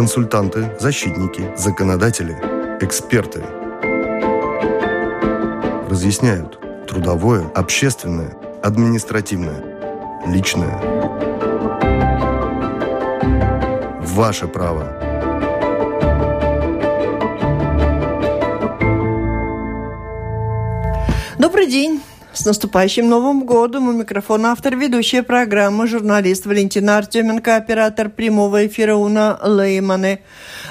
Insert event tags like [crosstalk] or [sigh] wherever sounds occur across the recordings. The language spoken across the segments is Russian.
консультанты, защитники, законодатели, эксперты. Разъясняют трудовое, общественное, административное, личное. Ваше право. Добрый день. С наступающим Новым годом! У микрофона автор ведущая программы, журналист Валентина Артеменко, оператор прямого эфира Уна Лейманы.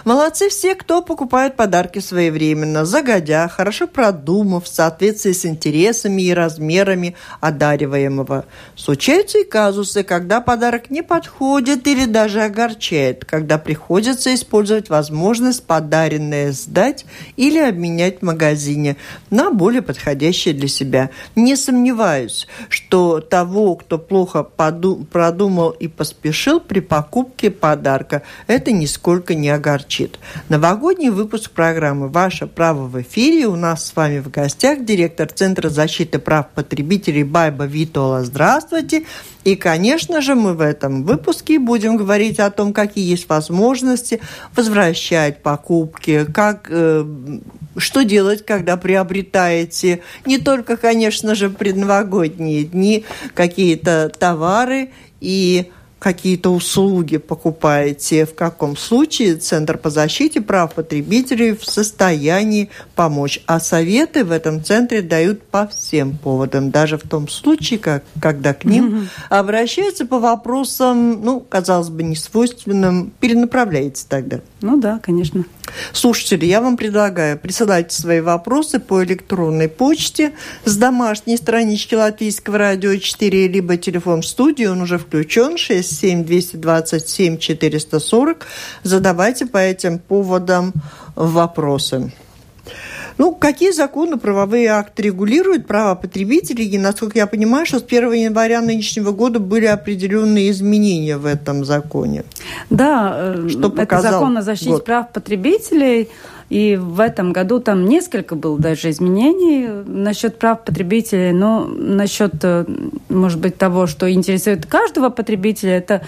Молодцы все, кто покупает подарки своевременно, загодя, хорошо продумав, в соответствии с интересами и размерами одариваемого. Случаются и казусы, когда подарок не подходит или даже огорчает, когда приходится использовать возможность подаренное сдать или обменять в магазине на более подходящее для себя. Не сомневаюсь, что того, кто плохо продумал и поспешил при покупке подарка, это нисколько не огорчает звучит. Новогодний выпуск программы «Ваше право в эфире». У нас с вами в гостях директор Центра защиты прав потребителей Байба Витола. Здравствуйте. И, конечно же, мы в этом выпуске будем говорить о том, какие есть возможности возвращать покупки, как, э, что делать, когда приобретаете. Не только, конечно же, предновогодние дни какие-то товары и какие-то услуги покупаете, в каком случае Центр по защите прав потребителей в состоянии помочь. А советы в этом центре дают по всем поводам, даже в том случае, как, когда к ним обращаются по вопросам, ну, казалось бы, несвойственным, перенаправляете тогда. Ну да, конечно. Слушатели, я вам предлагаю присылать свои вопросы по электронной почте с домашней странички Латвийского радио 4, либо телефон в студии, он уже включен, 67 227 440. Задавайте по этим поводам вопросы. Ну, какие законы, правовые акты регулируют права потребителей? И, насколько я понимаю, что с 1 января нынешнего года были определенные изменения в этом законе. Да, э, что это закон о защите год. прав потребителей – и в этом году там несколько было даже изменений насчет прав потребителей, но насчет, э, может быть, того, что интересует каждого потребителя, это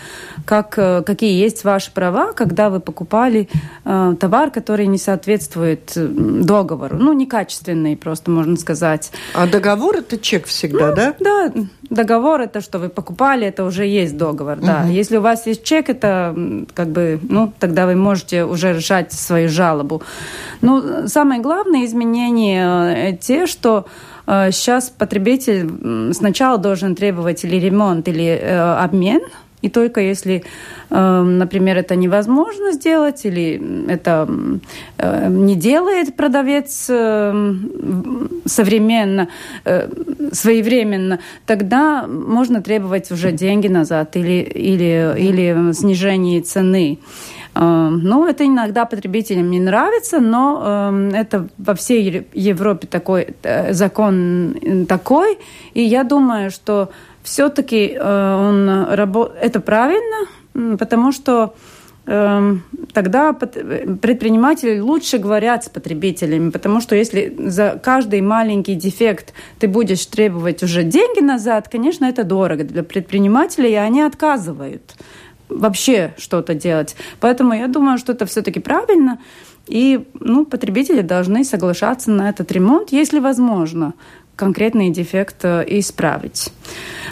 как, э, какие есть ваши права, когда вы покупали э, товар, который не соответствует э, договору. Ну, некачественный, просто можно сказать. А договор это чек всегда, ну, да? Да, договор это что вы покупали, это уже есть договор, угу. да. Если у вас есть чек, это как бы, ну, тогда вы можете уже решать свою жалобу. Ну, самое главное изменение э, те, что сейчас э, потребитель сначала должен требовать или ремонт, или э, обмен – и только если, эм, например, это невозможно сделать или это э, не делает продавец эм, современно, э, своевременно, тогда можно требовать уже деньги назад или, или, или снижение цены. Ну, это иногда потребителям не нравится, но это во всей Европе такой э, закон такой. И я думаю, что все-таки э, он работ... это правильно, потому что э, тогда предприниматели лучше говорят с потребителями, потому что если за каждый маленький дефект ты будешь требовать уже деньги назад, конечно, это дорого для предпринимателей, и они отказывают вообще что-то делать. Поэтому я думаю, что это все-таки правильно. И ну, потребители должны соглашаться на этот ремонт, если возможно конкретный дефект э, исправить.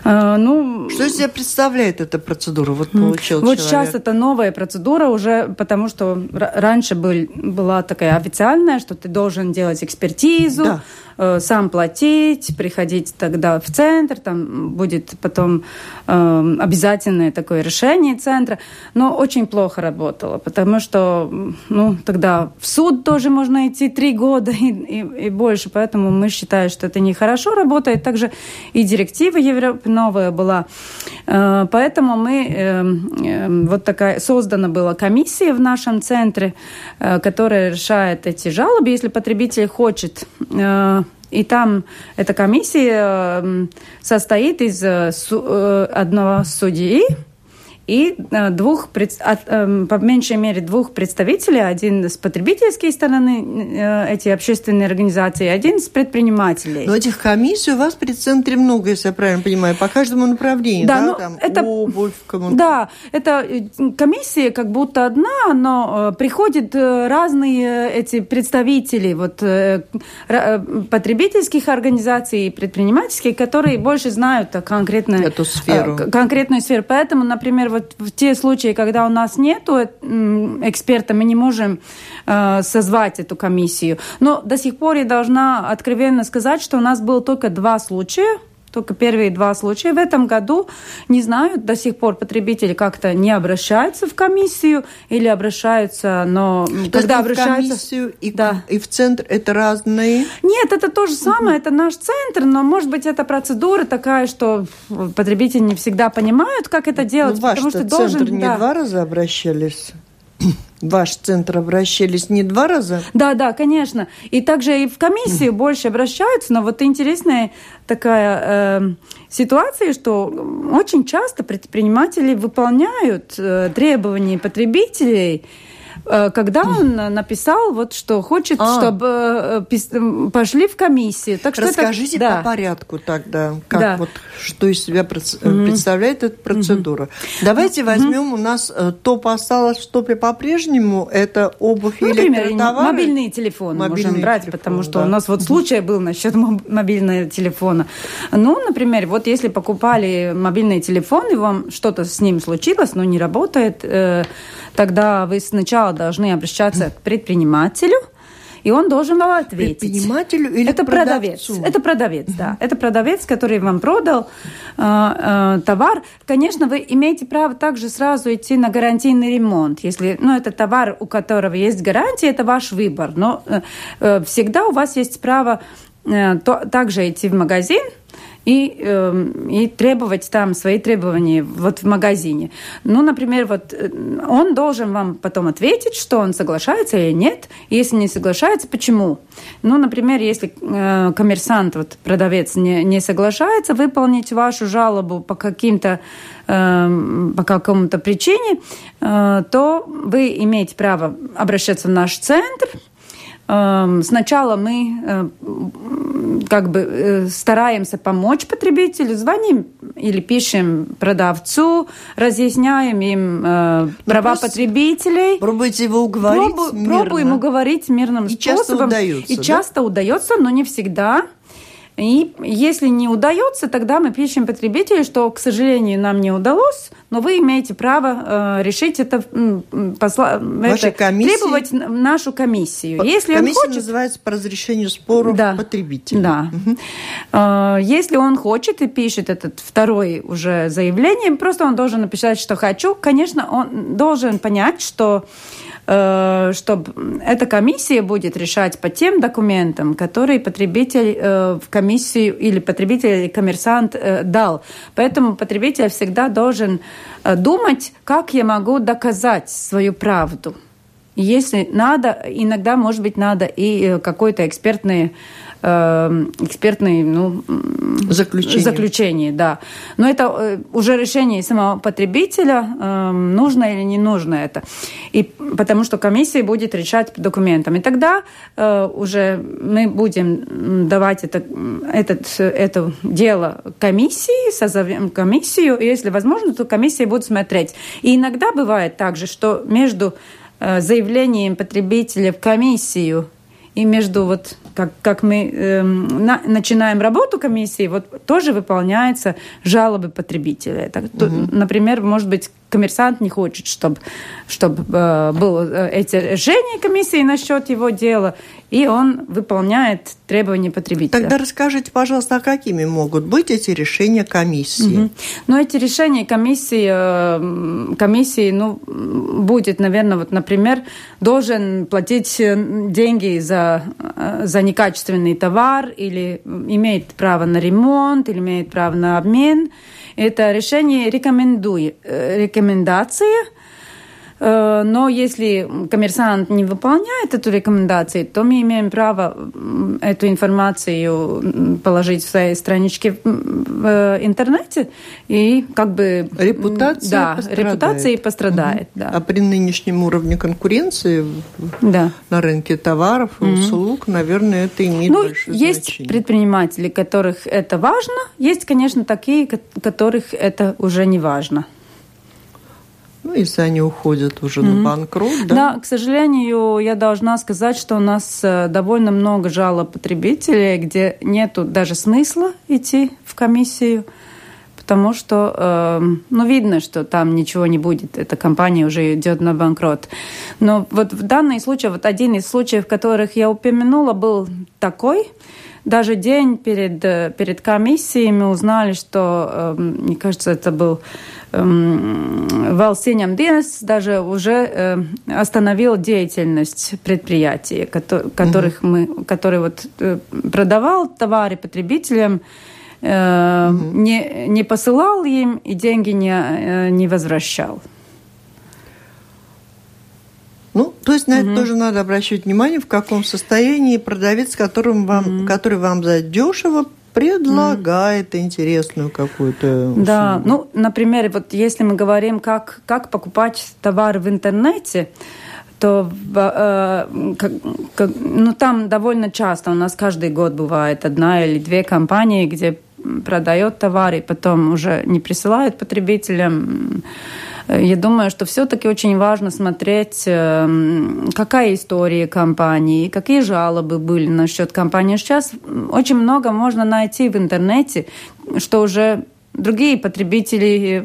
Э, ну, что из себя представляет эта процедура? Вот получил Вот человек. сейчас это новая процедура уже, потому что раньше был, была такая официальная, что ты должен делать экспертизу, да. Э, сам платить, приходить тогда в центр, там будет потом э, обязательное такое решение центра. Но очень плохо работало, потому что ну, тогда в суд тоже можно идти три года и, и, и больше, поэтому мы считаем, что это нехорошо работает. Также и директива Европы новая была. Э, поэтому мы, э, э, вот такая, создана была комиссия в нашем центре, э, которая решает эти жалобы, если потребитель хочет э, и там эта комиссия состоит из одного судьи и э, двух, эм, по меньшей мере двух представителей, один с потребительской стороны э, эти общественные организации, один с предпринимателей. Но этих комиссий у вас при центре много, если я правильно понимаю, по каждому направлению, да? да? Ну, Там это, обувь, коммун... Да, это комиссия как будто одна, но приходят разные эти представители вот потребительских организаций и предпринимательских, которые больше знают конкретно эту сферу. конкретную сферу. Поэтому, например, вот в те случаи, когда у нас нет эксперта, мы не можем э, созвать эту комиссию. Но до сих пор я должна откровенно сказать, что у нас было только два случая только первые два случая в этом году. Не знаю, до сих пор потребители как-то не обращаются в комиссию или обращаются, но То когда обращаются... в комиссию и, да. и в центр это разные? Нет, это то же самое, это наш центр, но может быть эта процедура такая, что потребители не всегда понимают, как это делать. Ну, ваш потому что должен, центр не да. два раза обращались? Ваш центр обращались не два раза? Да, да, конечно. И также и в комиссию [clears throat] больше обращаются, но вот интересная такая э, ситуация, что очень часто предприниматели выполняют э, требования потребителей, когда он написал, вот что хочет, а. чтобы э, пошли в комиссию. Так что Расскажите это, да. по порядку тогда, как да. вот что из себя представляет эта процедура. Mm-hmm. Давайте возьмем, у нас э, топ осталось в топе по-прежнему, это обувь ну, или товары. Мобильные телефоны мобильные можем брать, телефон, потому что да. у нас вот случай был насчет мобильного телефона. Ну, например, вот если покупали мобильный телефон, и вам что-то с ним случилось, но не работает, тогда вы сначала должны обращаться к предпринимателю, и он должен вам ответить. Предпринимателю или Это продавец. Это продавец, да. Это продавец, который вам продал э, э, товар. Конечно, вы имеете право также сразу идти на гарантийный ремонт. Если, ну, это товар, у которого есть гарантия, это ваш выбор. Но э, э всегда у вас есть право э, то, также идти в магазин, и, э, и требовать там свои требования вот в магазине. Ну, например, вот э, он должен вам потом ответить, что он соглашается или нет. Если не соглашается, почему? Ну, например, если э, коммерсант, вот продавец не, не соглашается выполнить вашу жалобу по каким-то э, по какому-то причине, э, то вы имеете право обращаться в наш центр, Эм, сначала мы э, как бы э, стараемся помочь потребителю, звоним или пишем продавцу, разъясняем им э, ну, права потребителей. Пробуйте его уговорить Пробу, мирно. Пробуем уговорить мирным и способом. Часто удается, и да? часто удается, но не всегда. И если не удается, тогда мы пишем потребителю, что, к сожалению, нам не удалось, но вы имеете право э, решить это, посла, это требовать нашу комиссию. Если Комиссия он хочет, называется по разрешению споров да, потребителя. Да. Угу. Э, если он хочет и пишет этот второй уже заявление, просто он должен написать, что хочу. Конечно, он должен понять, что чтобы эта комиссия будет решать по тем документам, которые потребитель э, в комиссию или потребитель или коммерсант э, дал. Поэтому потребитель всегда должен думать, как я могу доказать свою правду. Если надо, иногда, может быть, надо и какой-то экспертный Эм, экспертные ну, заключения. заключения, да. Но это э, уже решение самого потребителя, эм, нужно или не нужно это. И потому что комиссия будет решать по документам. И тогда э, уже мы будем давать это, этот, это дело комиссии, созовем комиссию, и если возможно, то комиссия будет смотреть. И иногда бывает также, что между э, заявлением потребителя в комиссию и между вот как, как мы э, на, начинаем работу комиссии, вот тоже выполняются жалобы потребителей. Так, угу. то, например, может быть, коммерсант не хочет, чтобы, чтобы э, было э, эти решения комиссии насчет его дела, и он выполняет требования потребителя. Тогда расскажите, пожалуйста, а какими могут быть эти решения комиссии? Угу. Ну, эти решения комиссии, э, комиссии, ну, будет, наверное, вот, например, должен платить э, деньги за, за некачественный товар или имеет право на ремонт, или имеет право на обмен – это решение рекомендует, э, рекомендация Э, но если коммерсант не выполняет эту рекомендацию, то мы имеем право эту информацию положить в своей страничке в э, интернете и как бы репутация да, пострадает. репутация пострадает. Угу. Да. А при нынешнем уровне конкуренции да. на рынке товаров и угу. услуг, наверное, это имеет ну, большое есть значение. предприниматели, которых это важно, есть, конечно, такие, которых это уже не важно. Ну, если они уходят уже mm-hmm. на банкрот, да? Да, к сожалению, я должна сказать, что у нас э, довольно много жалоб потребителей, где нету даже смысла идти в комиссию, потому что, э, ну, видно, что там ничего не будет, эта компания уже идет на банкрот. Но вот в данный случай, вот один из случаев, которых я упомянула, был такой, даже день перед, э, перед комиссией мы узнали, что, э, мне кажется, это был valsts ieņem даже уже э, остановил деятельность предприятий, которых мы, который вот э, продавал товары потребителям, не, не посылал им и деньги не, не возвращал. Ну, то есть на угу. это тоже надо обращать внимание, в каком состоянии продавец, которым вам, угу. который вам за дешево предлагает mm. интересную какую-то услугу. Да, ну, например, вот если мы говорим, как, как покупать товар в интернете, то э, как, как, ну, там довольно часто у нас каждый год бывает одна или две компании, где продает товары, потом уже не присылают потребителям. Я думаю, что все-таки очень важно смотреть, эм, какая история компании, какие жалобы были насчет компании. Сейчас очень много можно найти в интернете, что уже другие потребители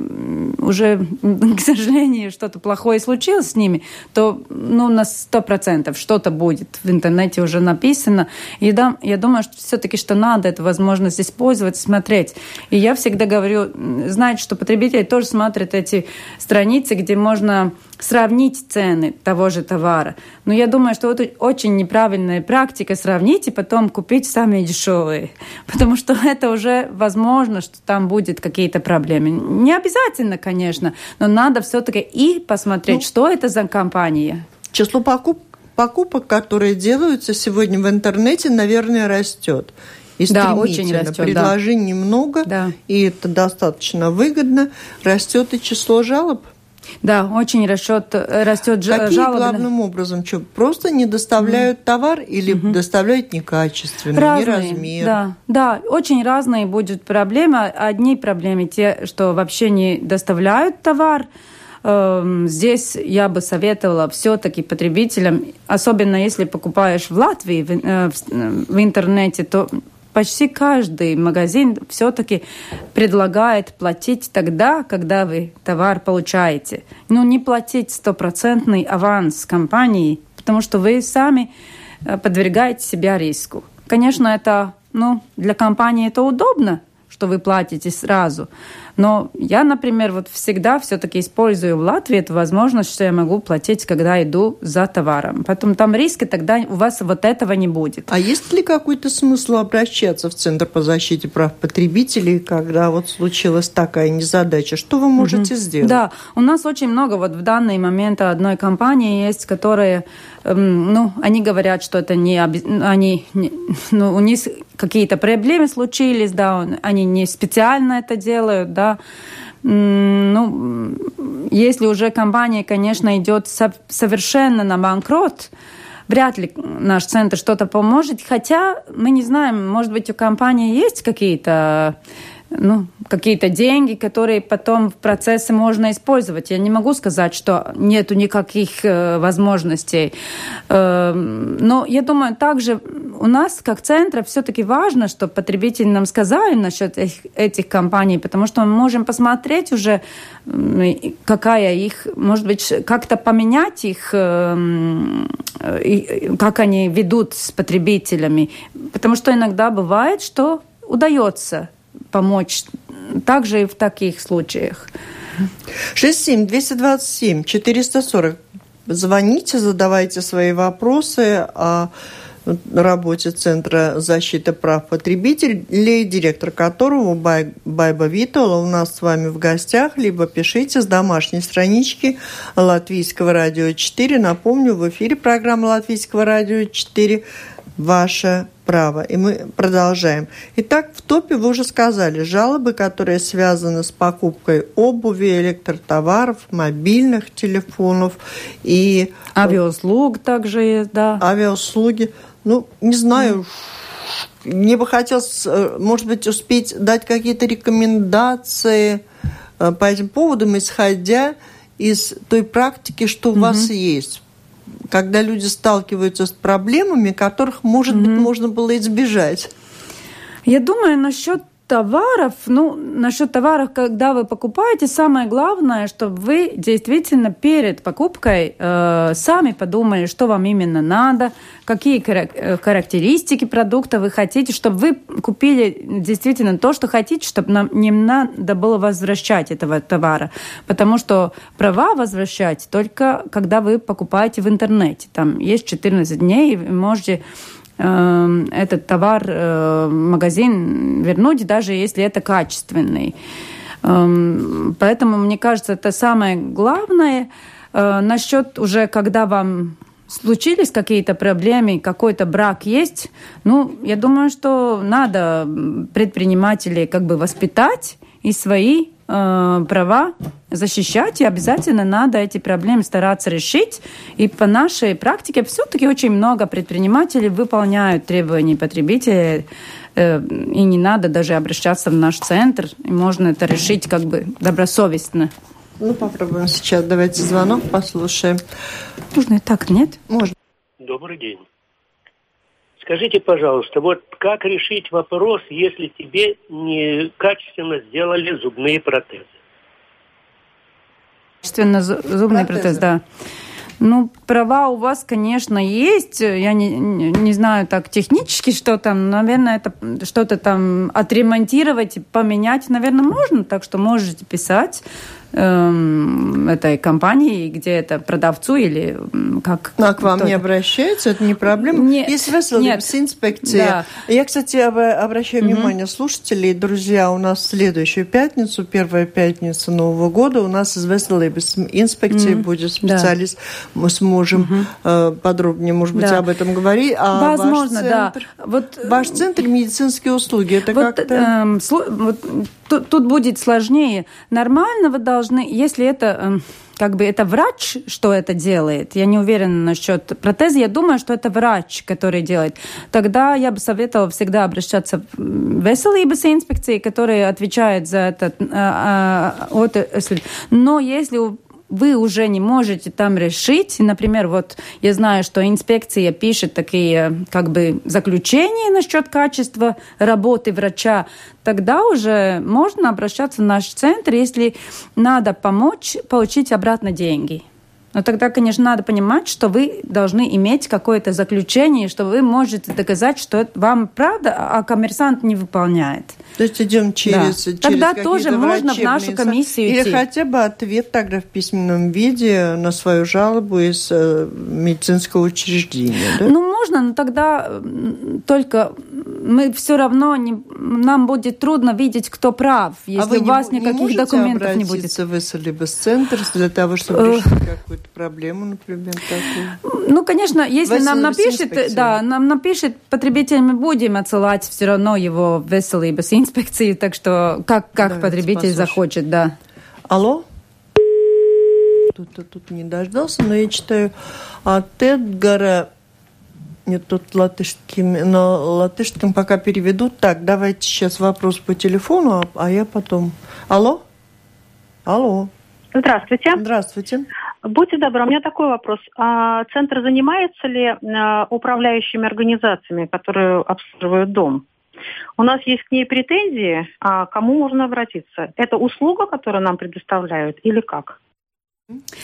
уже, [laughs] к сожалению, что-то плохое случилось с ними, то ну, на сто процентов что-то будет в интернете уже написано. И да, я думаю, что все-таки что надо эту возможность использовать, смотреть. И я всегда говорю, знать, что потребители тоже смотрят эти страницы, где можно сравнить цены того же товара. Но я думаю, что это очень неправильная практика сравнить и потом купить самые дешевые. [laughs] Потому что это уже возможно, что там будет какие-то проблемы. Не обязательно, конечно, но надо все-таки и посмотреть, ну, что это за компания. Число покуп покупок, которые делаются сегодня в интернете, наверное, растет. И да, очень растет. Предложений да. много, да. и это достаточно выгодно. Растет и число жалоб. Да, очень растет, растет Какие жалобы. главным образом? Что, просто не доставляют mm. товар или угу. доставляют некачественно, разные, не размер? Да, да, очень разные будут проблемы. Одни проблемы те, что вообще не доставляют товар, эм, Здесь я бы советовала все-таки потребителям, особенно если покупаешь в Латвии в, э, в интернете, то почти каждый магазин все-таки предлагает платить тогда, когда вы товар получаете. Ну, не платить стопроцентный аванс компании, потому что вы сами э, подвергаете себя риску. Конечно, это ну, для компании это удобно, что вы платите сразу. Но я, например, вот всегда все-таки использую в Латвии эту возможность, что я могу платить, когда иду за товаром. Поэтому там риски тогда у вас вот этого не будет. А есть ли какой-то смысл обращаться в Центр по защите прав потребителей, когда вот случилась такая незадача? Что вы можете угу. сделать? Да, у нас очень много вот в данный момент одной компании есть, которые эм, ну, они говорят, что это не, они, не, ну, у них какие-то проблемы случились, да, они не специально это делают, да, да, ну, если уже компания, конечно, идет совершенно на банкрот, вряд ли наш центр что-то поможет, хотя мы не знаем, может быть, у компании есть какие-то ну, какие-то деньги, которые потом в процессе можно использовать. Я не могу сказать, что нету никаких э, возможностей. Э, но я думаю, также у нас, как центра, все-таки важно, чтобы потребители нам сказали насчет этих, этих компаний, потому что мы можем посмотреть уже, какая их, может быть, как-то поменять их, э, э, как они ведут с потребителями. Потому что иногда бывает, что удается помочь также и в таких случаях. 67 227 440. Звоните, задавайте свои вопросы. А работе Центра защиты прав потребителей, директор которого Бай, Байба Витола у нас с вами в гостях, либо пишите с домашней странички Латвийского радио 4. Напомню, в эфире программа Латвийского радио 4 «Ваше право». И мы продолжаем. Итак, в топе вы уже сказали, жалобы, которые связаны с покупкой обуви, электротоваров, мобильных телефонов и... Авиауслуг также есть, да. Авиауслуги. Ну, не знаю, мне бы хотелось, э, может быть, успеть дать какие-то рекомендации э, по этим поводам, исходя из той практики, что у вас есть. Когда люди сталкиваются с проблемами, которых, может быть, можно было избежать. Я думаю, насчет товаров, ну, насчет товаров, когда вы покупаете, самое главное, чтобы вы действительно перед покупкой э, сами подумали, что вам именно надо, какие э, характеристики продукта вы хотите, чтобы вы купили действительно то, что хотите, чтобы нам не надо было возвращать этого товара. Потому что права возвращать только когда вы покупаете в интернете. Там есть 14 дней, и вы можете Эм, этот товар э, магазин вернуть, даже если это качественный. Эм, поэтому, мне кажется, это самое главное. Э, насчет уже, когда вам случились какие-то проблемы, какой-то брак есть, ну, я думаю, что надо предпринимателей как бы воспитать и свои э, права защищать, и обязательно надо эти проблемы стараться решить. И по нашей практике все-таки очень много предпринимателей выполняют требования потребителей, э, и не надо даже обращаться в наш центр, и можно это решить как бы добросовестно. Ну, попробуем сейчас. Давайте звонок послушаем. Можно и так, нет? Можно. Добрый день. Скажите, пожалуйста, вот как решить вопрос, если тебе некачественно сделали зубные протезы? Качественно зубный протез, да. Ну, права у вас, конечно, есть. Я не, не знаю так технически, что там. Наверное, это что-то там отремонтировать, поменять, наверное, можно. Так что можете писать этой компании, где это продавцу или как... Ну, а к вам не обращаются? Это не проблема? Нет. Есть с инспекцией. Да. Я, кстати, обращаю угу. внимание слушателей, друзья, у нас следующую пятницу, первая пятница Нового года, у нас из Веселебес инспекции угу. будет специалист. Да. Мы сможем угу. подробнее, может быть, да. об этом говорить. А Возможно, ваш центр, да. Вот, ваш центр медицинские услуги, это вот, как-то... Эм, вот, тут, тут будет сложнее. Нормально вы должны, если это эм, как бы это врач, что это делает. Я не уверена насчет протеза. Я думаю, что это врач, который делает. Тогда я бы советовала всегда обращаться в Веселības инспекции, которые отвечают за это. А, а, Но если вы уже не можете там решить. Например, вот я знаю, что инспекция пишет такие как бы заключения насчет качества работы врача. Тогда уже можно обращаться в наш центр, если надо помочь получить обратно деньги. Но тогда, конечно, надо понимать, что вы должны иметь какое-то заключение, что вы можете доказать, что вам правда, а коммерсант не выполняет. То есть идем через, да. через Тогда тоже можно в нашу комиссию Или идти. хотя бы ответ тогда в письменном виде на свою жалобу из э, медицинского учреждения. Да? Ну, можно, но тогда только мы все равно не, нам будет трудно видеть, кто прав, а если а у вас не, никаких не документов не будет. в либо центр для того, чтобы решить какую-то проблему, например, такую? Ну, конечно, если нам напишет, да, нам напишет потребитель, мы будем отсылать все равно его в Веселибас инспекции, так что как, как Давайте потребитель захочет, да. Алло? Тут, тут, тут не дождался, но я читаю от Эдгара нет, тут латышским, на латышском пока переведут. Так, давайте сейчас вопрос по телефону, а, а я потом. Алло? Алло. Здравствуйте. Здравствуйте. Будьте добры, у меня такой вопрос. А центр занимается ли а, управляющими организациями, которые обслуживают дом? У нас есть к ней претензии, а кому можно обратиться? Это услуга, которую нам предоставляют или как?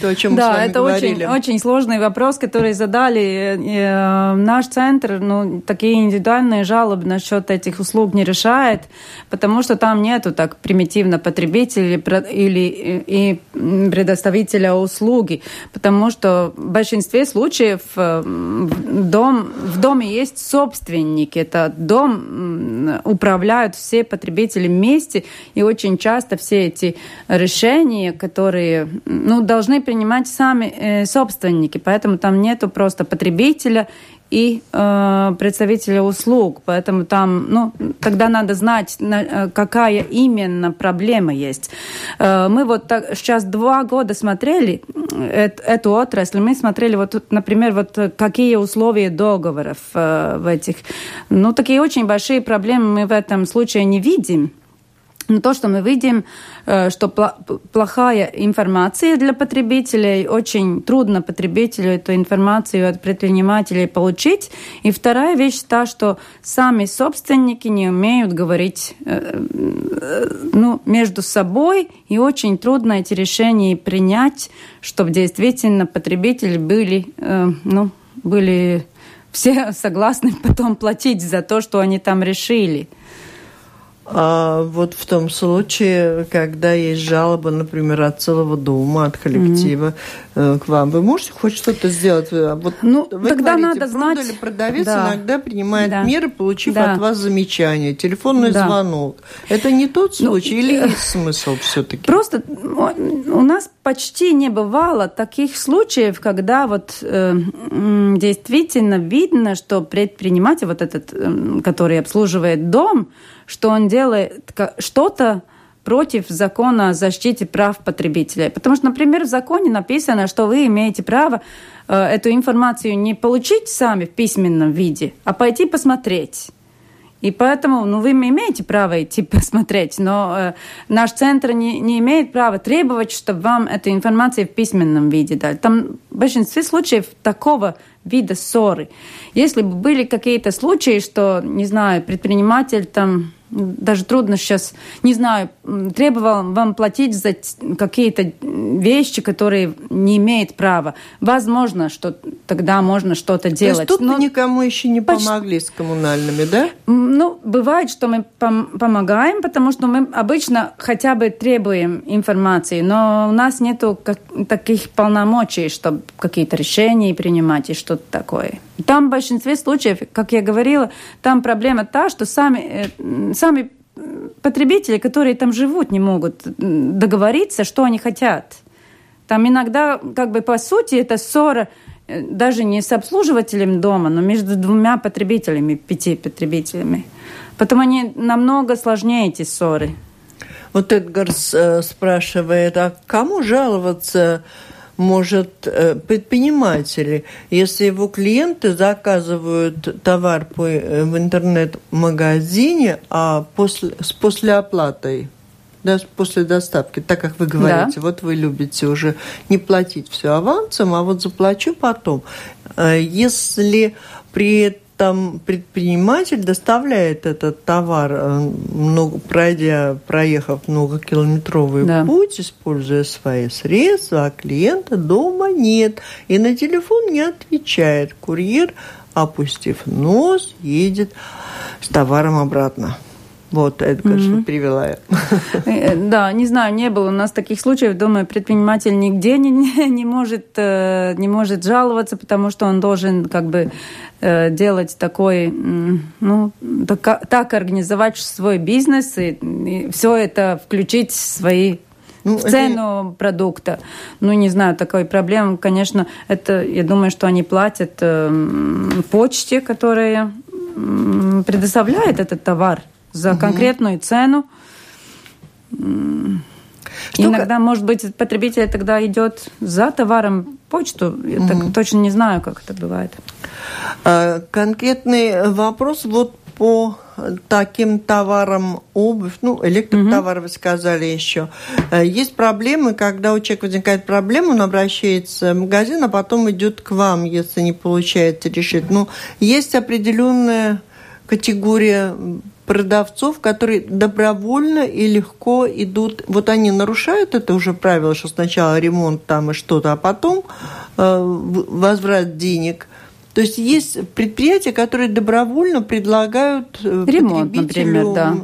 То, о чем да, мы это говорили. очень, очень сложный вопрос, который задали. Э, наш центр, ну, такие индивидуальные жалобы насчет этих услуг не решает, потому что там нету так примитивно потребителей или и предоставителя услуги, потому что в большинстве случаев э, дом, в доме есть собственник, это дом управляют все потребители вместе, и очень часто все эти решения, которые ну, должны принимать сами э, собственники, поэтому там нету просто потребителя и э, представителя услуг. Поэтому там, ну, тогда надо знать, на, э, какая именно проблема есть. Э, мы вот так, сейчас два года смотрели э, эту отрасль. Мы смотрели, вот, например, вот какие условия договоров э, в этих. Ну, такие очень большие проблемы мы в этом случае не видим. Но то, что мы видим, э, что плохая информация для потребителей, очень трудно потребителю эту информацию от предпринимателей получить. И вторая вещь та, что сами собственники не умеют говорить э, э, ну, между собой, и очень трудно эти решения принять, чтобы действительно потребители были, ну, были все [laughs] согласны потом платить за то, что они там решили. А вот в том случае, когда есть жалоба, например, от целого дома, от коллектива mm-hmm. к вам, вы можете хоть что-то сделать? А вот ну, вы тогда говорите, надо знать... Продавец да. иногда принимает да. меры, получив да. от вас замечание, телефонный да. звонок. Это не тот ну, случай ну, или есть смысл все-таки? Просто у нас почти не бывало таких случаев, когда вот э, действительно видно, что предприниматель, вот этот, э, который обслуживает дом, что он делает что-то против закона о защите прав потребителей. Потому что, например, в законе написано, что вы имеете право э, эту информацию не получить сами в письменном виде, а пойти посмотреть. И поэтому ну, вы имеете право идти [laughs] посмотреть, но э, наш центр не, не имеет права требовать, чтобы вам эту информацию в письменном виде дали. Там в большинстве случаев такого вида ссоры. Если бы были какие-то случаи, что, не знаю, предприниматель там даже трудно сейчас, не знаю, требовал вам платить за какие-то вещи, которые не имеет права. Возможно, что тогда можно что-то делать. То есть тут но... никому еще не почти... помогли с коммунальными, да? Ну, бывает, что мы пом- помогаем, потому что мы обычно хотя бы требуем информации, но у нас нету как- таких полномочий, чтобы какие-то решения принимать и что-то такое. Там в большинстве случаев, как я говорила, там проблема та, что сами, э, сами потребители, которые там живут, не могут договориться, что они хотят. Там иногда, как бы по сути, это ссора э, даже не с обслуживателем дома, но между двумя потребителями, пяти потребителями. Потом они намного сложнее, эти ссоры. Вот Эдгар э, спрашивает, а кому жаловаться может э, предприниматели, если его клиенты заказывают товар по, э, в интернет-магазине, а после, с послеоплатой, да, после доставки, так как вы говорите, да. вот вы любите уже не платить все авансом, а вот заплачу потом. Э, если при этом там предприниматель доставляет этот товар, э, много, пройдя, проехав многокилометровый да. путь, используя свои средства, а клиента дома нет. И на телефон не отвечает. Курьер, опустив нос, едет с товаром обратно. Вот, это, конечно, mm-hmm. привела я. Э, да, не знаю, не было у нас таких случаев. Думаю, предприниматель нигде не, не, может, э, не может жаловаться, потому что он должен как бы э, делать такой, ну, так, так организовать свой бизнес и, и все это включить в свои ну, в цену это... продукта. Ну, не знаю, такой проблемы, конечно, это, я думаю, что они платят э, почте, которая предоставляет этот товар за конкретную цену. Что Иногда, к... может быть, потребитель тогда идет за товаром почту. Я угу. так точно не знаю, как это бывает. А, конкретный вопрос вот по таким товарам обувь, ну, электротовар угу. вы сказали еще. Э, есть проблемы, когда у человека возникает проблема, он обращается в магазин, а потом идет к вам, если не получается решить. Ну, есть определенная категория продавцов, которые добровольно и легко идут. Вот они нарушают это уже правило, что сначала ремонт там и что-то, а потом э, возврат денег. То есть есть предприятия, которые добровольно предлагают э, Ремонт, например, да.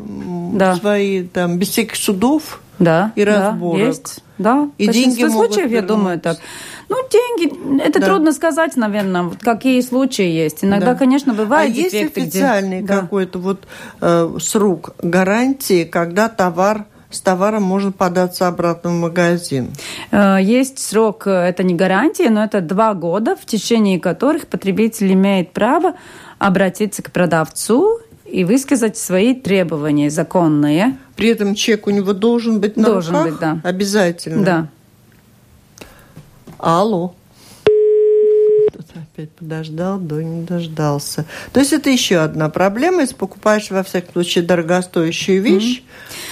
да. свои там без всяких судов да, и да, разборок. есть, да. И В деньги могут случаев, я думаю, так. Ну, деньги, это Да. трудно сказать, наверное, вот какие случаи есть. Иногда, Да. конечно, бывают а есть дефекты, где- официальный Да. какой-то вот э, срок гарантии, когда товар с товаром можно податься обратно в магазин? Э, Есть срок, э, это не гарантия, но это два года, в течение которых потребитель имеет право обратиться к продавцу и высказать свои требования законные. При этом чек у него должен быть на Должен руках? быть, да. Обязательно. Да. Алло. Опять подождал, да не дождался. То есть это еще одна проблема. Если покупаешь, во всяком случае, дорогостоящую вещь,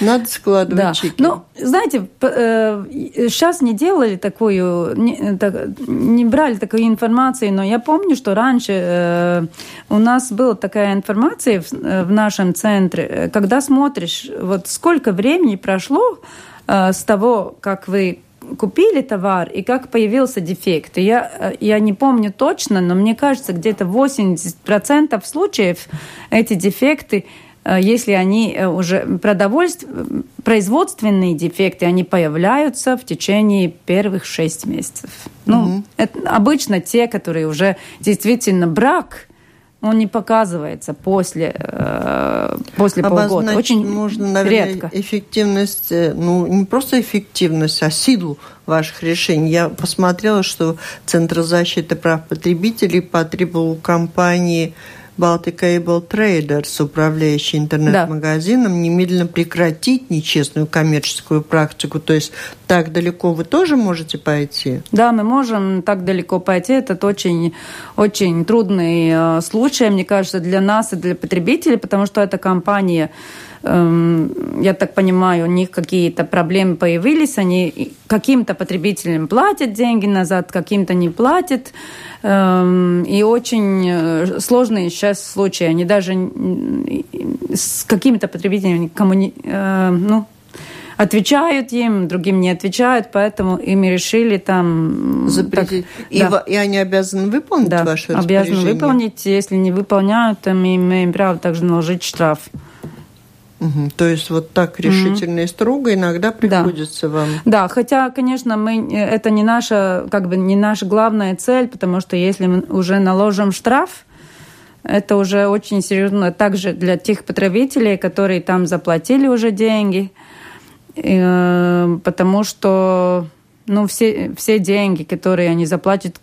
надо складывать Да. чеки. Ну, знаете, п- э, сейчас не делали такую, не, так- не брали такой информации, но я помню, что раньше э, у нас была такая информация в, э, в нашем центре, когда смотришь, вот сколько времени прошло э, с того, как вы купили товар и как появился дефект. И я, э, я не помню точно, но мне кажется, где-то 80% случаев эти дефекты э, если они э, уже продовольств... производственные дефекты, они появляются в течение первых шесть месяцев. Ну, это обычно те, которые уже действительно брак, он не показывается после, э, после полгода. Очень можно, наверное, редко. эффективность, э, ну, не просто эффективность, а силу ваших решений. Я посмотрела, что Центр защиты прав потребителей потребовал у компании Baltic Cable Traders, управляющей интернет-магазином, немедленно прекратить нечестную коммерческую практику. То есть так далеко вы тоже можете пойти? Да, мы можем так далеко пойти. Это очень, очень трудный э, случай, мне кажется, для нас и для потребителей, потому что эта компания, я так понимаю, у них какие-то проблемы появились, они каким-то потребителям платят деньги назад, каким-то не платят. Эм, и очень э, сложные сейчас случаи. Они даже с какими-то потребителями коммуни... э, ну, отвечают им, другим не отвечают, поэтому ими решили там... Запретить. так, и, да. во- и они обязаны выполнить Да, ваши обязаны выполнить. Если не выполняют, то мы имеем право также наложить штраф. Мгм. То есть вот так решительно и строго иногда приходится вам. Да, хотя, конечно, мы, э, это не наша, как бы не наша главная цель, потому что если мы уже наложим штраф, это уже очень серьезно также для тех потребителей, которые там заплатили уже деньги, Э, потому что ну, все, все деньги, которые они заплатят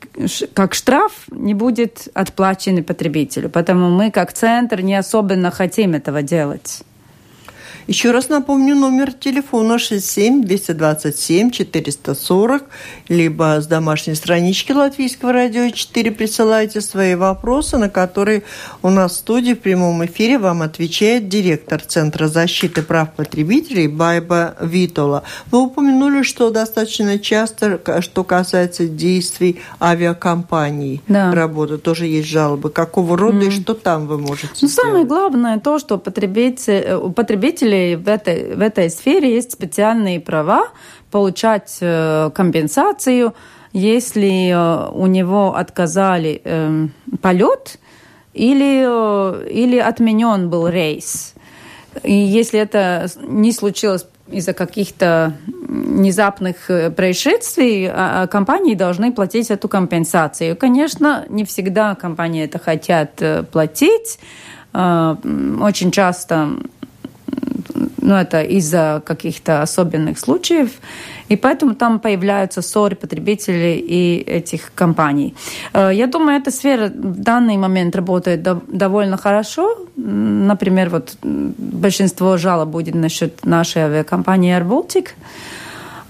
как штраф, не будет отплачены потребителю. Поэтому мы, как центр, не особенно хотим этого делать. Еще раз напомню номер телефона 67 227 440, либо с домашней странички Латвийского радио 4 присылайте свои вопросы, на которые у нас в студии в прямом эфире вам отвечает директор Центра защиты прав потребителей Байба Витола. Вы упомянули, что достаточно часто, что касается действий авиакомпаний, Да. работы, тоже есть жалобы. Какого рода и что там вы можете Ну, самое сделать? главное то, что потребитель, э, потребителей в этой, в этой сфере есть специальные права получать э, компенсацию, если э, у него отказали э, полет или, э, или отменен был рейс. И если это не случилось из-за каких-то внезапных происшествий, а- а компании должны платить эту компенсацию. Конечно, не всегда компании это хотят платить. Очень часто ну, это из-за каких-то особенных случаев, и поэтому там появляются ссоры потребителей и этих компаний. Э, Я думаю, эта сфера в данный момент работает дов- довольно хорошо. Например, вот большинство жалоб будет насчет нашей авиакомпании Air Baltic.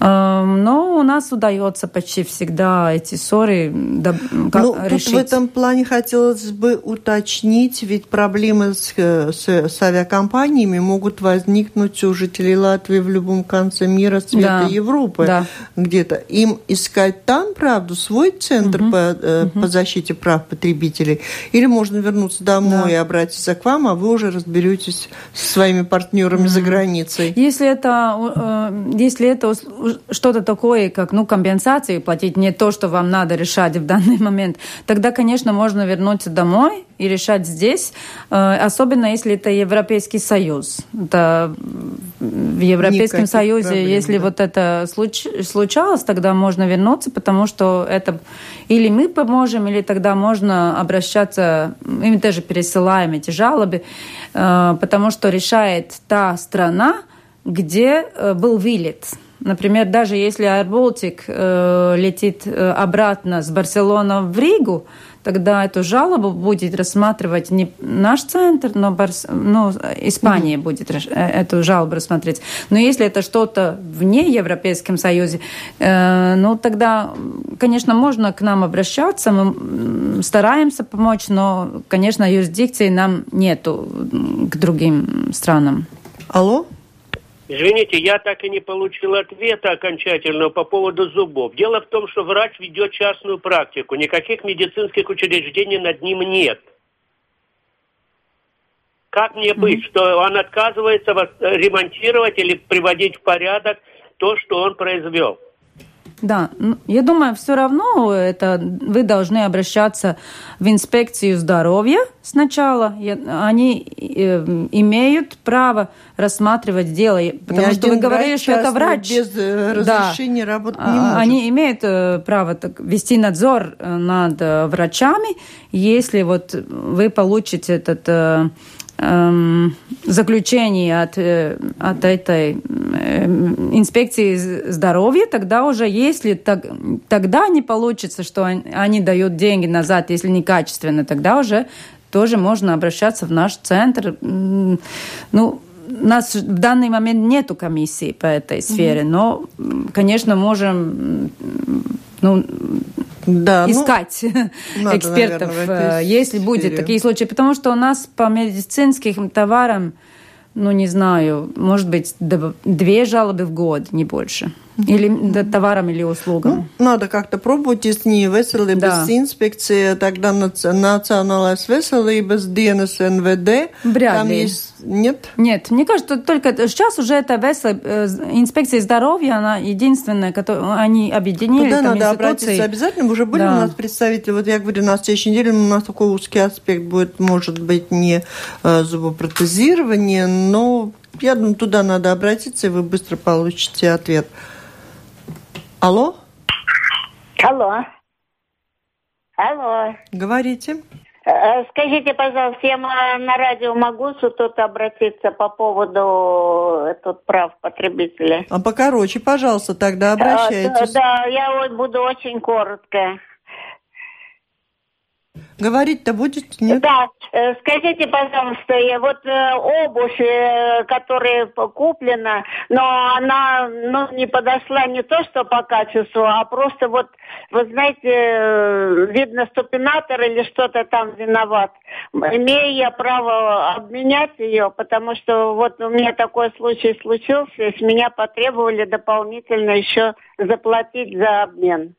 Эм, Но у нас удается почти всегда эти ссоры Ну, тут решить. в этом плане хотелось бы уточнить, ведь проблемы с, э, с, с авиакомпаниями могут возникнуть у жителей Латвии в любом конце мира, света Да, Европы да. где-то. Им искать там, правду, свой центр по, э, по защите прав потребителей, или можно вернуться домой Да. и обратиться к вам, а вы уже разберетесь со своими партнерами за границей. Если это, э, если это что-то такое, как ну, компенсации платить, не то, что вам надо решать в данный [laughs] момент, тогда, конечно, можно вернуться домой и решать здесь, э, особенно если это Европейский Союз. Это в Европейском Никаких Союзе, проблем, если да. вот это случ, случалось, тогда можно вернуться, потому что это или мы поможем, или тогда можно обращаться, мы тоже пересылаем эти жалобы, э, потому что решает та страна, где э, был вылет. Например, даже если Baltic э, летит э, обратно с Барселоны в Ригу, тогда эту жалобу будет рассматривать не наш центр, но Барс... ну, Испания mm-hmm. будет эту жалобу рассмотреть. Но если это что-то вне Европейском Союзе, э, ну тогда, конечно, можно к нам обращаться, мы стараемся помочь, но, конечно, юрисдикции нам нету к другим странам. Алло? Извините, я так и не получил ответа окончательного по поводу зубов. Дело в том, что врач ведет частную практику. Никаких медицинских учреждений над ним нет. Как мне быть, что он отказывается ремонтировать или приводить в порядок то, что он произвел? Да, я думаю, все равно это вы должны обращаться в инспекцию здоровья сначала. Они э, имеют право рассматривать дело, потому Ни что вы говорили, что это врач. Без э, разрешения да. работать не может. Они имеют э, право так, вести надзор над врачами, если вот вы получите этот заключение от, э, от этой э, инспекции здоровья, тогда уже, если так, тогда не получится, что они, дают деньги назад, если некачественно, тогда уже тоже можно обращаться в наш центр. Ну, нас в данный момент нету комиссии по этой сфере, но, конечно, можем ну, да, ну, искать ну, экспертов, наверное, э, если будет такие случаи. Потому что у нас по медицинским товарам, ну, не знаю, может быть, две жалобы в год, не больше. Или товарам или услугам. Ну, надо как-то пробовать, если не veselības да. инспекция, тогда Национальная veselības dienas НВД. Вряд там ли. Есть... Нет? Нет, мне кажется, только сейчас уже это весел... Э, инспекция здоровья, она единственная, которую они объединили. Туда надо институции. обратиться обязательно. Уже были да. у нас представители, вот я говорю, на следующей неделе у нас такой узкий аспект будет, может быть, не э, зубопротезирование, но я думаю, туда надо обратиться, и вы быстро получите ответ. Алло? Алло. Алло. Говорите. Э, скажите, пожалуйста, я на радио могу тут обратиться по поводу э, тут прав потребителя? А покороче, пожалуйста, тогда обращайтесь. Да, я буду очень коротко. Говорить-то будете? Нет? Да. Э, скажите, пожалуйста, вот э, обувь, э, которая куплена, но она ну, не подошла не то, что по качеству, а просто вот, вы знаете, видно, ступинатор или что-то там виноват. Имею я право обменять ее, потому что вот у меня такой случай случился, и с меня потребовали дополнительно еще заплатить за обмен.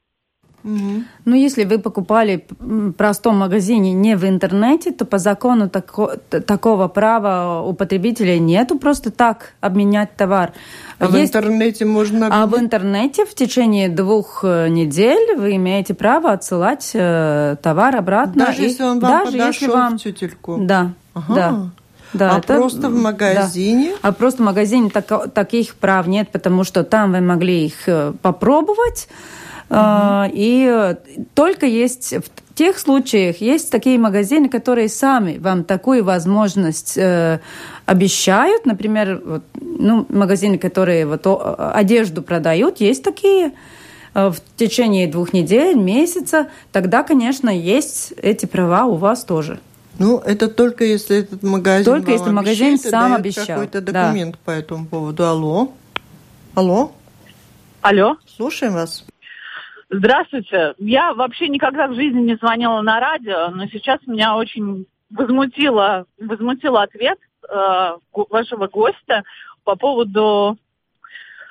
Угу. Ну, если вы покупали в простом магазине не в интернете, то по закону тако, такого права у потребителя нету просто так обменять товар. А Есть... в интернете можно? А в интернете в течение двух э, недель вы имеете право отсылать э, товар обратно. Даже и... если он вам даже подошел если вам... в тютельку? Да, ага. да. Да, а это, просто в магазине? Да. А просто в магазине так, таких прав нет, потому что там вы могли их э, попробовать, Uh-huh. И только есть в тех случаях есть такие магазины, которые сами вам такую возможность э, обещают. Например, вот, ну, магазины, которые вот, о, одежду продают, есть такие э, в течение двух недель, месяца. Тогда, конечно, есть эти права у вас тоже. Ну, это только если этот магазин Только если магазин сам обещал. какой-то документ да. по этому поводу. Алло? Алло? Алло? Слушаем вас. Здравствуйте. Я вообще никогда в жизни не звонила на радио, но сейчас меня очень возмутило, возмутил ответ э, вашего гостя по поводу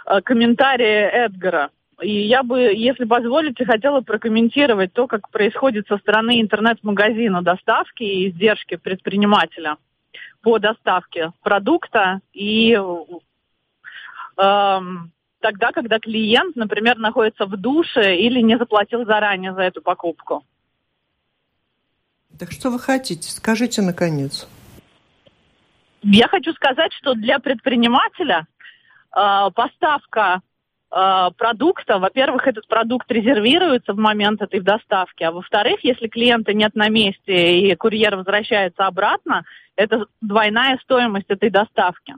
э, комментария Эдгара. И я бы, если позволите, хотела прокомментировать то, как происходит со стороны интернет-магазина доставки и издержки предпринимателя по доставке продукта и э, тогда, когда клиент, например, находится в душе или не заплатил заранее за эту покупку. Так что вы хотите? Скажите наконец. Я хочу сказать, что для предпринимателя э, поставка э, продукта, во-первых, этот продукт резервируется в момент этой доставки, а во-вторых, если клиента нет на месте и курьер возвращается обратно, это двойная стоимость этой доставки.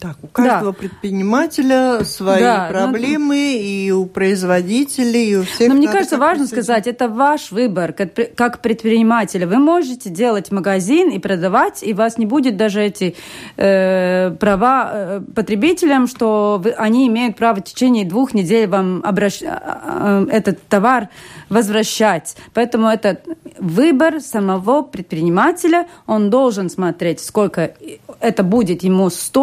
Так, у каждого да. предпринимателя свои да, ну, проблемы, ну, и у производителей, и у всех. Но мне кажется, важно сказать, это ваш выбор как предпринимателя. Вы можете делать магазин и продавать, и у вас не будет даже эти э, права э, потребителям, что вы, они имеют право в течение двух недель вам обращ... Э, этот товар возвращать. Поэтому это выбор самого предпринимателя. Он должен смотреть, сколько это будет ему стоить,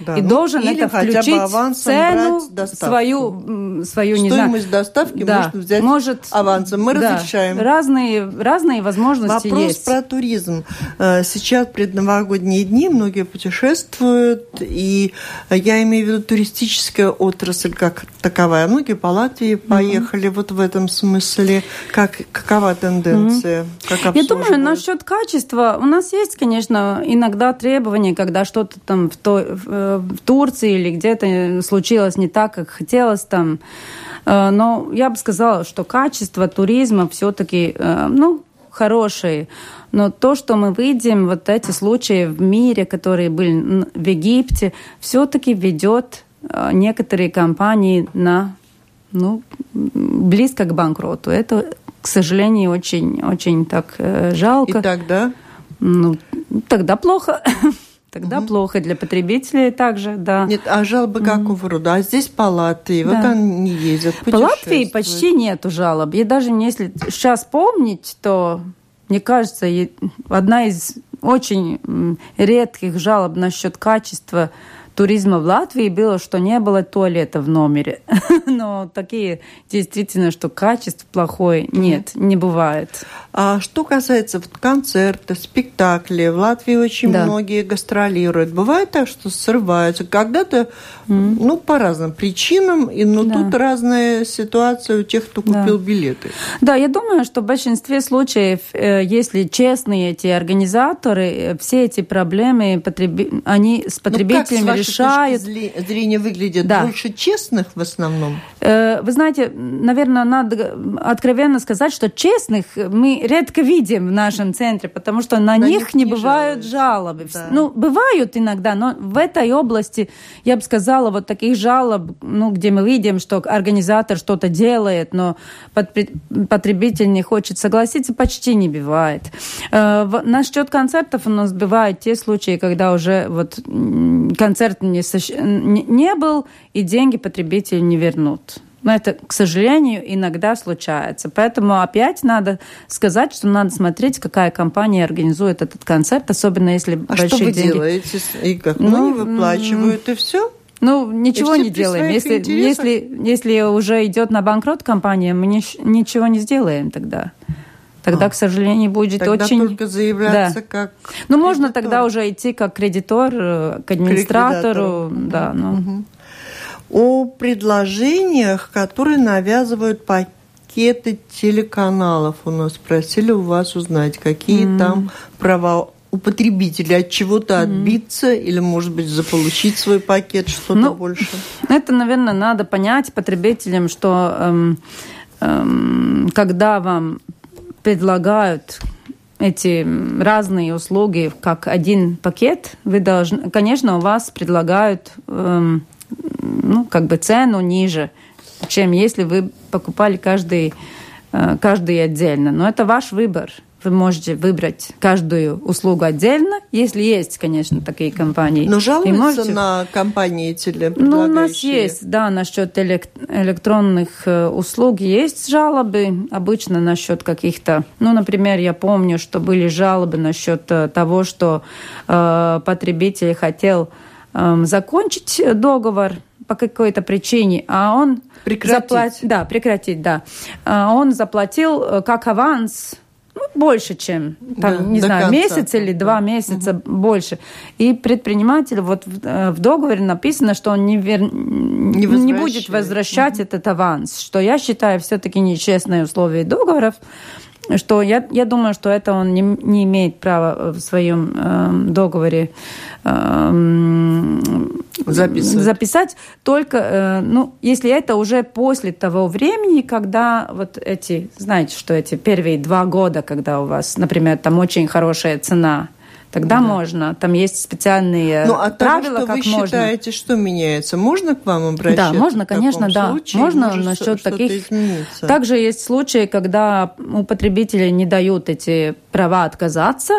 да, и ну, должен это включить цену свою, свою не Стоимость знаю, доставки да, можно взять может, авансом. Мы да, разрешаем. Разные, разные возможности Вопрос есть. про туризм. Э, сейчас предновогодние дни, многие путешествуют, и я имею в виду туристическая отрасль как таковая. Многие по Латвии поехали mm-hmm. вот в этом смысле. Как, какова тенденция? Mm-hmm. Как я думаю, насчет качества, у нас есть, конечно, иногда требования когда что-то там в, то, в, э, в Турции или где-то случилось не так, как хотелось там. Э, но я бы сказала, что качество туризма все-таки, э, ну, хорошие. Но то, что мы видим, вот эти случаи в мире, которые были в Египте, все-таки ведет некоторые компании на ну, близко к банкроту. Это, к сожалению, очень, очень так жалко. И тогда? Ну, тогда плохо. [laughs] Тогда угу. плохо для потребителей также, да. Нет, а жалобы угу. какого рода? А здесь по Латвии, да. вот они ездят, По Латвии почти нету жалоб. И даже если сейчас помнить, то, мне кажется, одна из очень редких жалоб насчет качества туризма в Латвии было, что не было туалета в номере. [laughs] Но такие действительно, что качество плохое, нет, не бывает. А что касается вот, концертов, спектаклей, в Латвии очень да. многие гастролируют. Бывает так, что срываются. Когда-то, mm. ну, по разным причинам, и, но да. тут разная ситуация у тех, кто купил да. билеты. Да, я думаю, что в большинстве случаев, э, если честные эти организаторы, э, все эти проблемы потреби... они с потребителями ну, решают. зрения выглядят да. больше честных в основном? Э, вы знаете, наверное, надо откровенно сказать, что честных мы редко видим в нашем центре, потому что на, на них, них не, не бывают жалобы. Да. Ну, бывают иногда, но в этой области, я бы сказала, вот таких жалоб, ну, где мы видим, что организатор что-то делает, но потребитель не хочет согласиться, почти не бывает. Э, насчет концертов у нас бывают те случаи, когда уже вот концерт не, не был, и деньги потребителю не вернут. Но это, к сожалению, иногда случается. Поэтому опять надо сказать, что надо смотреть, какая компания организует этот концерт, особенно если а большие что вы деньги. делаете? И как? Ну, ну выплачивают, и все? Ну, ничего не делаем. Если, если, если уже идет на банкрот компания, мы ни, ничего не сделаем тогда. Тогда, а, к сожалению, будет тогда очень... только заявляться да. как Ну, можно тогда уже идти как кредитор э, к администратору. К да, ну. угу о предложениях, которые навязывают пакеты телеканалов. У нас спросили у вас узнать, какие mm. там права у потребителя от чего-то mm отбиться или, может быть, заполучить свой пакет, что-то ну, больше? Это, наверное, надо понять потребителям, что эм, эм, когда вам предлагают эти разные услуги как один пакет, вы должны, конечно, у вас предлагают эм, ну, как бы цену ниже, чем если вы покупали каждый, э, каждый отдельно. Но это ваш выбор. Вы можете выбрать каждую услугу отдельно, если есть, конечно, такие компании. Но жалуются можете... на компании телепредлагающие? Ну, у нас есть, да, насчет электронных э, услуг есть жалобы, обычно насчет каких-то, ну, например, я помню, что были жалобы насчет э, того, что э, потребитель хотел э, закончить договор, по какой-то причине, а он прекратить. Заплат... Да, прекратить, да. А он заплатил э, как аванс больше, чем там, Да, не знаю, конца. месяц или два месяца больше. И предприниматель, вот в, э, в договоре написано, что он не, вер- не, будет возвращает. возвращать этот аванс, что я считаю все-таки нечестные условия договоров, что я, я думаю, что это он не, не имеет права в своем эм, договоре эм, Записывать. записать, только, э, ну, если это уже после того времени, когда вот эти, знаете, что эти первые два года, когда у вас, например, там очень хорошая цена, тогда можно, там есть специальные Ну, того, правила, что как вы можно. считаете, что меняется, можно к вам обращаться? Да, можно, конечно, да. случае? Можно Может насчет таких. измениться? Также есть случаи, когда у потребителя не дают эти права отказаться,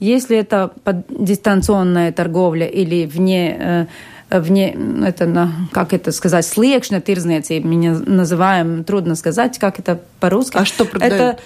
если это дистанционная торговля или вне э, вне, это, на- как это сказать, тирзniecība, мы не называем, трудно сказать, как это по-русски. А что продают? Это,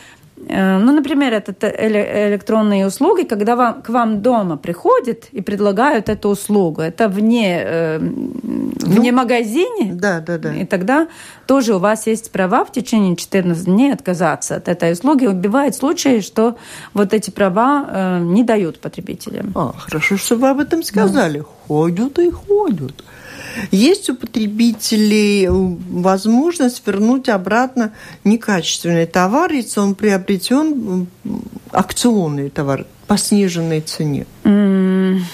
ну, например, это электронные услуги, когда вам, к вам дома приходят и предлагают эту услугу. Это вне, э, вне магазине. Да, да, да. И тогда тоже у вас есть права в течение 14 дней отказаться от этой услуги. Бывают случаи, что вот эти права э, не дают потребителям. А, хорошо, что вы об этом сказали. Ходят и ходят. Есть у потребителей возможность вернуть обратно некачественный товар, если он приобретен акционный товар по сниженной цене.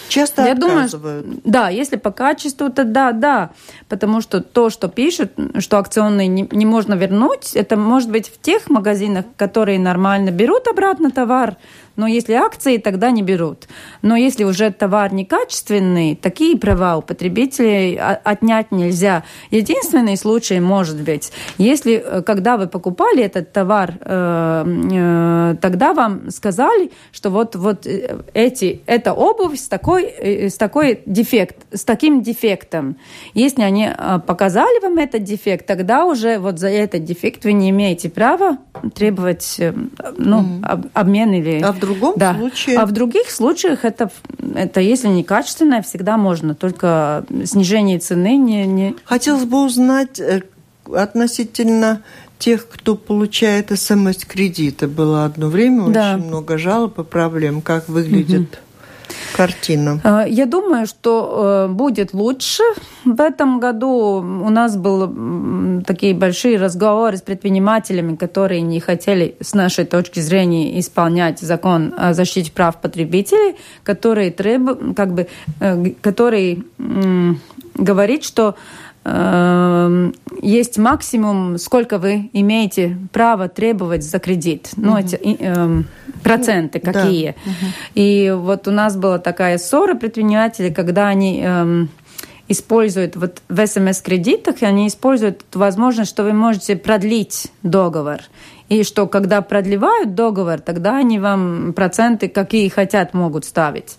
Часто Я думаю, отказывают. что- да, если по качеству, то да, да. Потому что то, что пишут, что акционные не, не можно вернуть, это может быть в тех магазинах, которые нормально берут обратно товар, но если акции, тогда не берут. Но если уже товар некачественный, такие права у потребителей о- отнять нельзя. Единственный случай может быть, если, э, когда вы покупали этот товар, э, э, тогда вам сказали, что вот, вот эти, эта обувь с такой, с такой дефект, с таким дефектом. Если они показали вам этот дефект, тогда уже вот за этот дефект вы не имеете права требовать ну, об- обмен или... А в другом Да. случае? А в других случаях это, это если некачественное, всегда можно. Только снижение цены не... не... Хотелось бы узнать э, относительно тех, кто получает СМС-кредиты. Было одно время Да. очень много жалоб и проблем. Как выглядит картина? Э, Я думаю, что э, будет лучше. В этом году у нас были такие большие разговоры с предпринимателями, которые не хотели, с нашей точки зрения, исполнять закон о защите прав потребителей, который, требу, как бы, э, который говорит, что есть максимум, сколько вы имеете право требовать за кредит. Ну, эти и, эм, проценты Да. какие. И вот у нас была такая ссора предпринимателей, когда они эм, используют вот в СМС-кредитах, они используют возможность, что вы можете продлить договор. И что когда продлевают договор, тогда они вам проценты, какие хотят, могут ставить.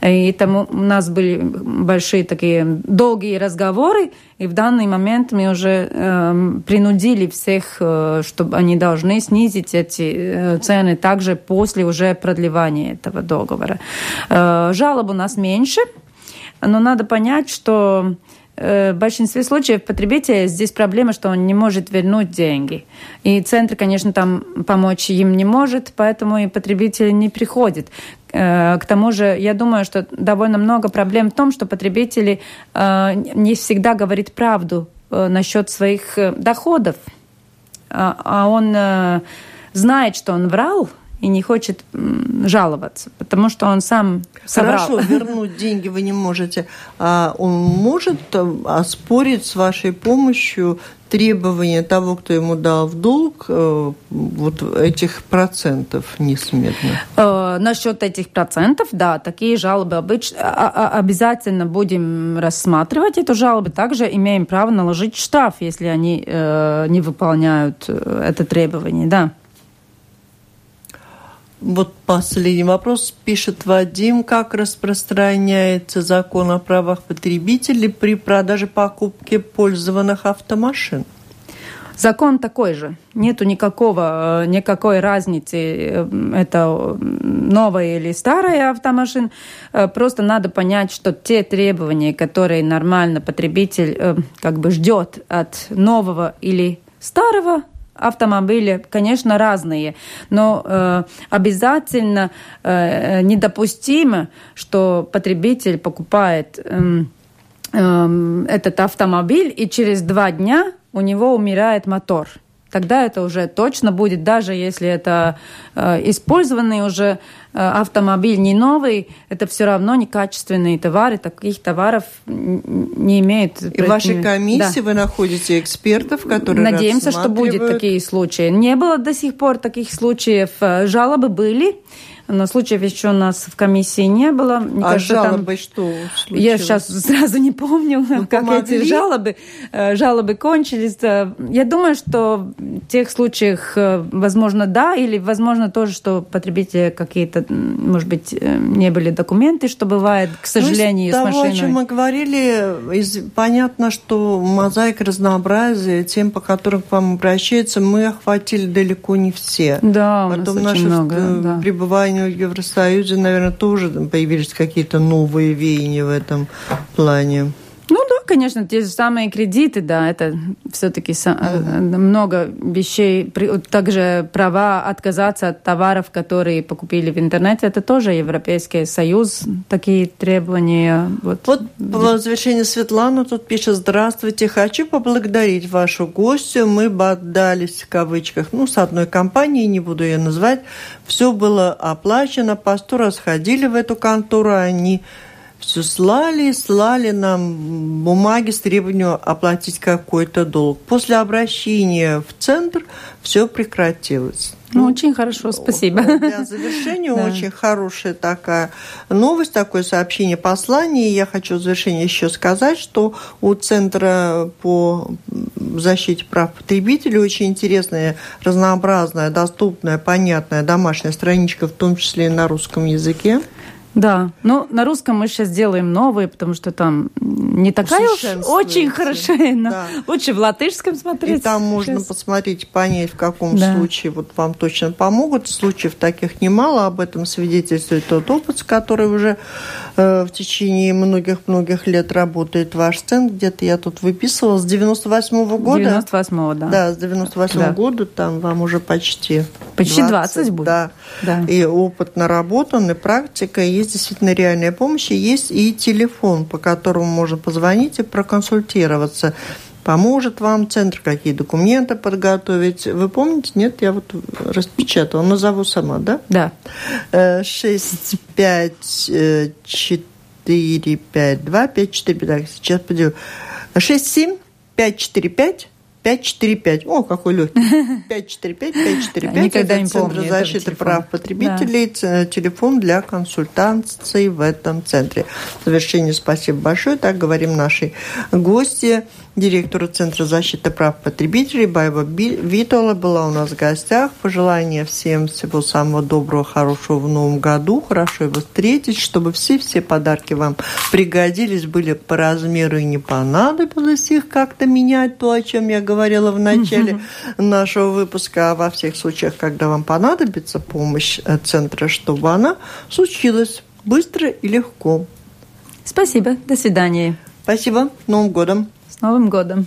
И там у нас были большие такие долгие разговоры, и в данный момент мы уже эм, принудили всех, э, чтобы они должны снизить эти э, цены также после уже продлевания этого договора. Э, жалоб у нас меньше, но надо понять, что э, в большинстве случаев потребителя здесь проблема, что он не может вернуть деньги. И центр, конечно, там помочь им не может, поэтому и потребитель не приходит. Э, К тому же, я думаю, что довольно много проблем в том, что потребители э, не всегда говорит правду э, насчет своих э, доходов. А а он э, знает, что он врал, и не хочет жаловаться, потому что он сам соврал. Хорошо, [laughs] вернуть деньги вы не можете. А он может э, оспорить с вашей помощью требования того, кто ему дал в долг, э, вот этих процентов несметных? Э, насчет этих процентов, да, такие жалобы обыч... а- а- обязательно будем рассматривать эту жалобу. Также имеем право наложить штраф, если они э, не выполняют э, это требование, да. Вот последний вопрос. Пишет Вадим, как распространяется закон о правах потребителей при продаже покупке пользованных автомашин? Закон такой же. Нету никакого, э, никакой разницы, э, это новая или старая автомашина. Э, Просто надо понять, что те требования, которые нормально потребитель э, как бы ждет от нового или старого автомобили, конечно, разные, но э, обязательно э, недопустимо, что потребитель покупает э, э, этот автомобиль и через два дня у него умирает мотор. Тогда это уже точно будет, даже если это э, использованный уже автомобиль, не новый, это все равно некачественные товары, таких товаров не имеет. И в вашей комиссии да. вы находите экспертов, которые Надеемся, что будет такие случаи. Не было до сих пор таких случаев. Э, жалобы были, но случаев еще у нас в комиссии не было. Мне а кажется, жалобы там... что случилось? Я сейчас [laughs] сразу не помню, ну, как помогли? эти жалобы, э, жалобы кончились. Э, я думаю, что в тех случаях, э, возможно, да, или, возможно, тоже, что потребители какие-то, может быть, не были документы, что бывает, к ну, сожалению, ну, с того, машиной. о чем мы говорили, из... понятно, что мозаика разнообразия, тем, по которым к вам обращаются, мы охватили далеко не все. Да, Потом у нас очень много, да. пребывание в Евросоюзе, наверное, тоже появились какие-то новые веяния в этом плане. Ну да, конечно, те же самые кредиты, да, это все-таки mm-hmm. много вещей. Также права отказаться от товаров, которые покупили в интернете, это тоже Европейский Союз, такие требования. Вот, вот в завершение Светлана тут пишет, здравствуйте, хочу поблагодарить вашу гостью, мы бы отдались в кавычках, ну, с одной компанией, не буду ее называть, все было оплачено, по сто раз ходили в эту контору, они все слали, слали нам бумаги с требованием оплатить какой-то долг. После обращения в центр все прекратилось. Ну, очень хорошо, спасибо. Для завершения [laughs] да. очень хорошая такая новость, такое сообщение, послание. Я хочу в завершение еще сказать, что у Центра по защите прав потребителей очень интересная, разнообразная, доступная, понятная домашняя страничка, в том числе и на русском языке. Да, ну на русском мы сейчас делаем новые, потому что там не такая уж очень хорошая, но да. лучше в латышском смотреть. И там сейчас. можно посмотреть, понять, в каком да. случае вот вам точно помогут. Случаев таких немало, об этом свидетельствует тот опыт, который уже в течение многих-многих лет работает ваш центр. Где-то я тут выписывала с 98-го года. 98-го, да. Да, с 98-го да. года там вам уже почти Почти 20, 20 будет. Да. да. И опыт наработан, и практика, и есть действительно реальная помощь, и есть и телефон, по которому можно позвонить и проконсультироваться. Поможет вам центр, какие документы подготовить. Вы помните? Нет, я вот распечатала. Назову сама, да? Да. 6, 5, 4, 5, 2, 5, 4, 5. Так, сейчас поделю. 6, 7, 5, 4, 5, 545. О, какой легкий. 545, 545. Никогда не Центр защиты прав потребителей. Да. Телефон для консультаций в этом центре. В завершение спасибо большое. Так говорим нашей гости директору Центра защиты прав потребителей Байба Витола была у нас в гостях. Пожелания всем всего самого доброго, хорошего в новом году. Хорошо его встретить, чтобы все-все подарки вам пригодились, были по размеру и не понадобилось их как-то менять, то, о чем я говорила в начале нашего выпуска. А во всех случаях, когда вам понадобится помощь э, Центра, чтобы она случилась быстро и легко. Спасибо. До свидания. Спасибо. Новым годом. С Новым годом!